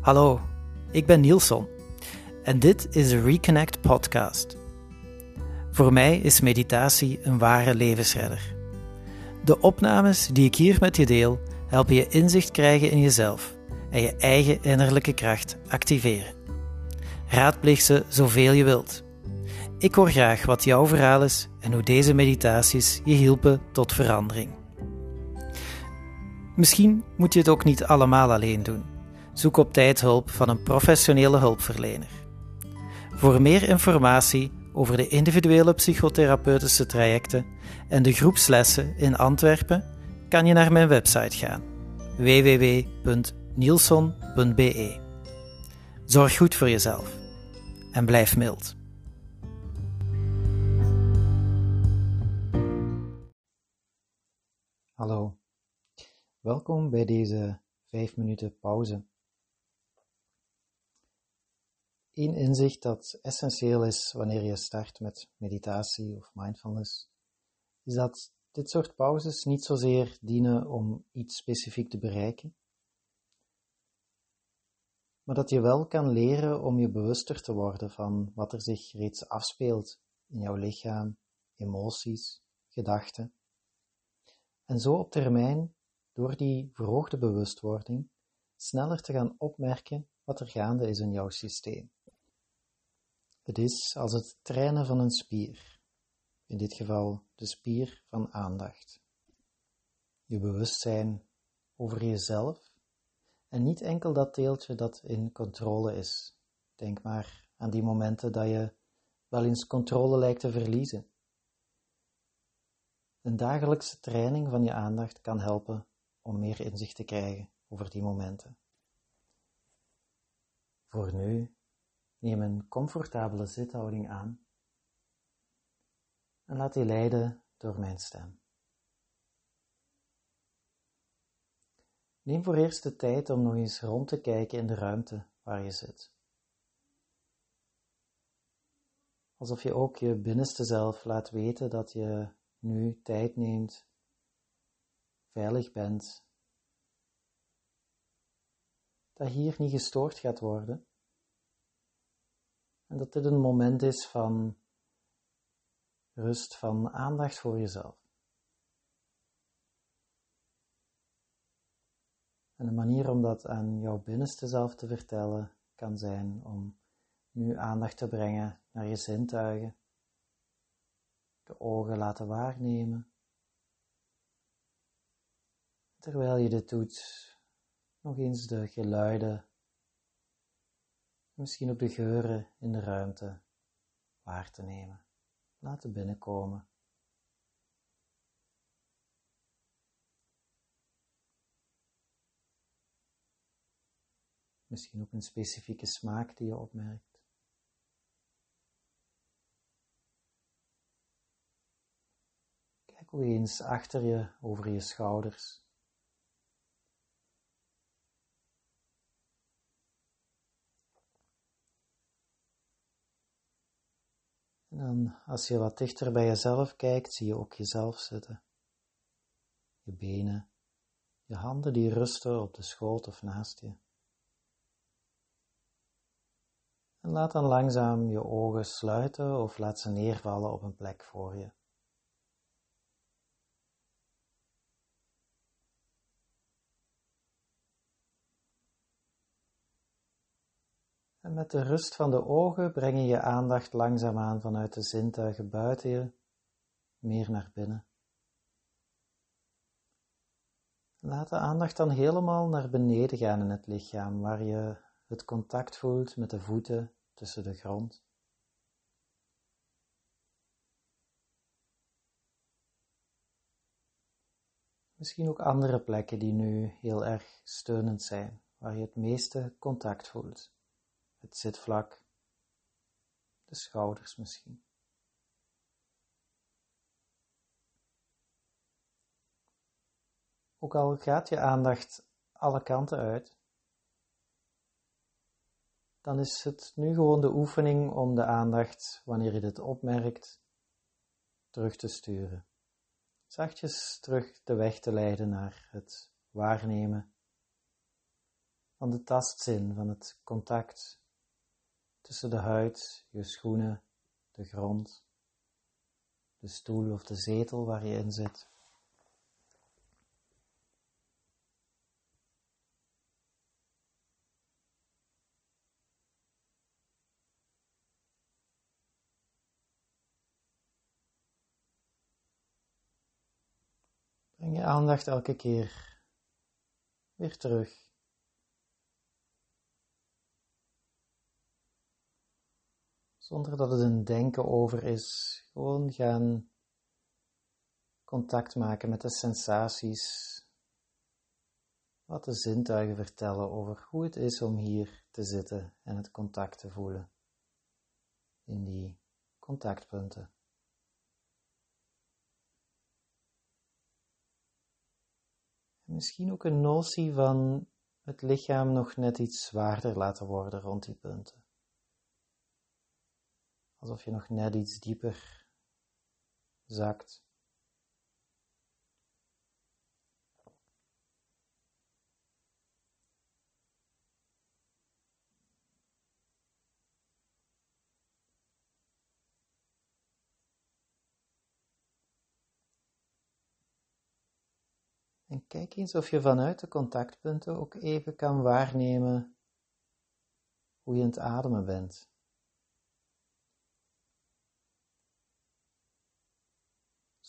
Hallo, ik ben Nielson en dit is de Reconnect Podcast. Voor mij is meditatie een ware levensredder. De opnames die ik hier met je deel helpen je inzicht krijgen in jezelf en je eigen innerlijke kracht activeren. Raadpleeg ze zoveel je wilt. Ik hoor graag wat jouw verhaal is en hoe deze meditaties je hielpen tot verandering. Misschien moet je het ook niet allemaal alleen doen. Zoek op tijd hulp van een professionele hulpverlener. Voor meer informatie over de individuele psychotherapeutische trajecten en de groepslessen in Antwerpen kan je naar mijn website gaan www.nielson.be. Zorg goed voor jezelf en blijf mild. Hallo, welkom bij deze 5 minuten pauze. Eén inzicht dat essentieel is wanneer je start met meditatie of mindfulness, is dat dit soort pauzes niet zozeer dienen om iets specifiek te bereiken, maar dat je wel kan leren om je bewuster te worden van wat er zich reeds afspeelt in jouw lichaam, emoties, gedachten. En zo op termijn, door die verhoogde bewustwording, sneller te gaan opmerken wat er gaande is in jouw systeem. Het is als het trainen van een spier, in dit geval de spier van aandacht. Je bewustzijn over jezelf en niet enkel dat deeltje dat in controle is. Denk maar aan die momenten dat je wel eens controle lijkt te verliezen. Een dagelijkse training van je aandacht kan helpen om meer inzicht te krijgen over die momenten. Voor nu Neem een comfortabele zithouding aan en laat je leiden door mijn stem. Neem voor eerst de tijd om nog eens rond te kijken in de ruimte waar je zit. Alsof je ook je binnenste zelf laat weten dat je nu tijd neemt, veilig bent, dat hier niet gestoord gaat worden en dat dit een moment is van rust, van aandacht voor jezelf. En een manier om dat aan jouw binnenste zelf te vertellen kan zijn om nu aandacht te brengen naar je zintuigen, de ogen laten waarnemen. Terwijl je dit doet, nog eens de geluiden misschien ook de geuren in de ruimte waar te nemen. Laten binnenkomen. Misschien ook een specifieke smaak die je opmerkt. Kijk ook eens achter je over je schouders. En dan, als je wat dichter bij jezelf kijkt, zie je ook jezelf zitten. Je benen, je handen die rusten op de schoot of naast je. En laat dan langzaam je ogen sluiten of laat ze neervallen op een plek voor je. En met de rust van de ogen breng je je aandacht langzaamaan vanuit de zintuigen buiten je meer naar binnen. Laat de aandacht dan helemaal naar beneden gaan in het lichaam, waar je het contact voelt met de voeten tussen de grond. Misschien ook andere plekken die nu heel erg steunend zijn, waar je het meeste contact voelt het zitvlak, de schouders misschien. Ook al gaat je aandacht alle kanten uit, dan is het nu gewoon de oefening om de aandacht, wanneer je dit opmerkt, terug te sturen. Zachtjes terug de weg te leiden naar het waarnemen van de tastzin, van het contact tussen de huid, je schoenen, de grond, de stoel of de zetel waar je in zit. Breng je aandacht elke keer weer terug. Zonder dat het een denken over is, gewoon gaan contact maken met de sensaties, wat de zintuigen vertellen over hoe het is om hier te zitten en het contact te voelen in die contactpunten. misschien ook een notie van het lichaam nog net iets zwaarder laten worden rond die punten. Alsof je nog net iets dieper zakt. En kijk eens of je vanuit de contactpunten ook even kan waarnemen hoe je aan het ademen bent.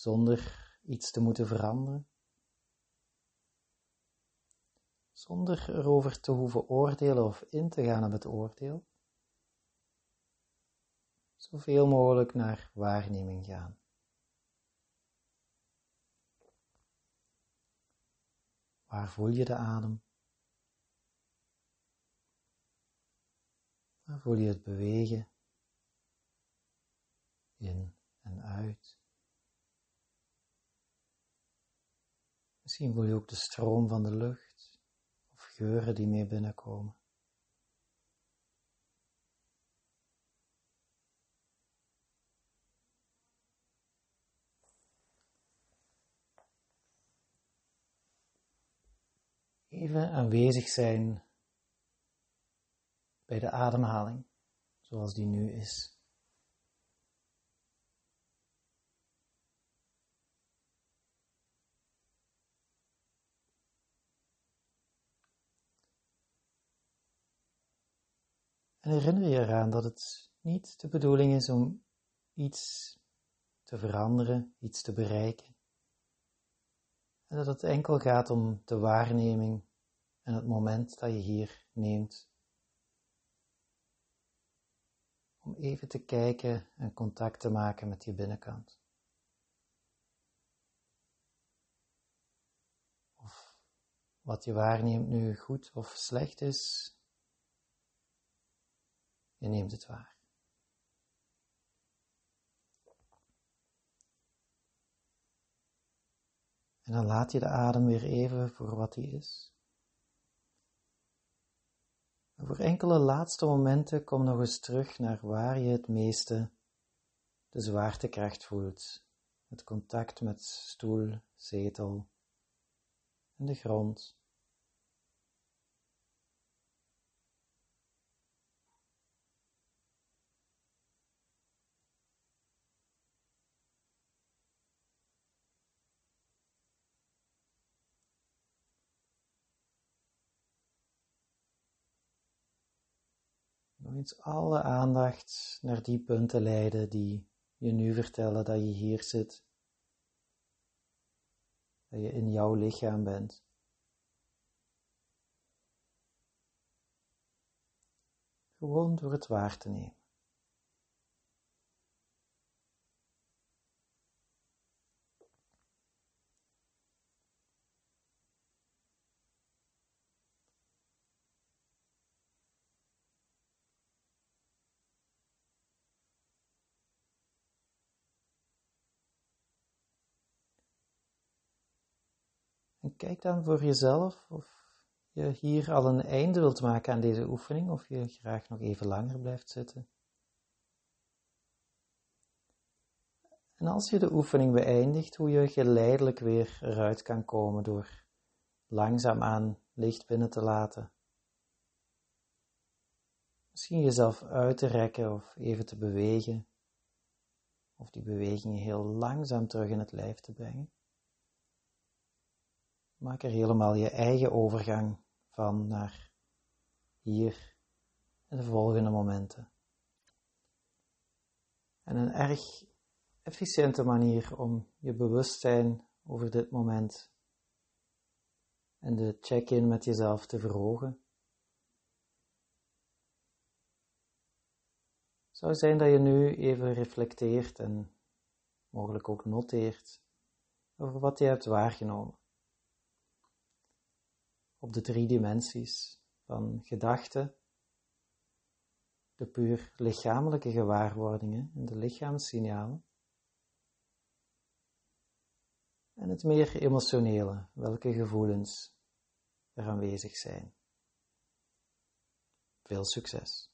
Zonder iets te moeten veranderen. Zonder erover te hoeven oordelen of in te gaan op het oordeel. Zoveel mogelijk naar waarneming gaan. Waar voel je de adem? Waar voel je het bewegen? In en uit. Misschien voel je ook de stroom van de lucht of geuren die mee binnenkomen. even aanwezig zijn bij de ademhaling, zoals die nu is. En herinner je eraan dat het niet de bedoeling is om iets te veranderen, iets te bereiken. En dat het enkel gaat om de waarneming en het moment dat je hier neemt. Om even te kijken en contact te maken met je binnenkant. Of wat je waarneemt nu goed of slecht is, je neemt het waar. En dan laat je de adem weer even voor wat hij is. En voor enkele laatste momenten kom nog eens terug naar waar je het meeste de zwaartekracht voelt. Het contact met stoel, zetel en de grond. Nog eens alle aandacht naar die punten leiden die je nu vertellen dat je hier zit. Dat je in jouw lichaam bent. Gewoon door het waar te nemen. En kijk dan voor jezelf of je hier al een einde wilt maken aan deze oefening of je graag nog even langer blijft zitten. En als je de oefening beëindigt, hoe je geleidelijk weer eruit kan komen door langzaamaan licht binnen te laten Misschien jezelf uit te rekken of even te bewegen. Of die bewegingen heel langzaam terug in het lijf te brengen. Maak er helemaal je eigen overgang van naar hier en de volgende momenten. En een erg efficiënte manier om je bewustzijn over dit moment en de check-in met jezelf te verhogen, zou zijn dat je nu even reflecteert en mogelijk ook noteert over wat je hebt waargenomen. Op de drie dimensies van gedachten, de puur lichamelijke gewaarwordingen en de lichaamssignalen, en het meer emotionele, welke gevoelens er aanwezig zijn. Veel succes!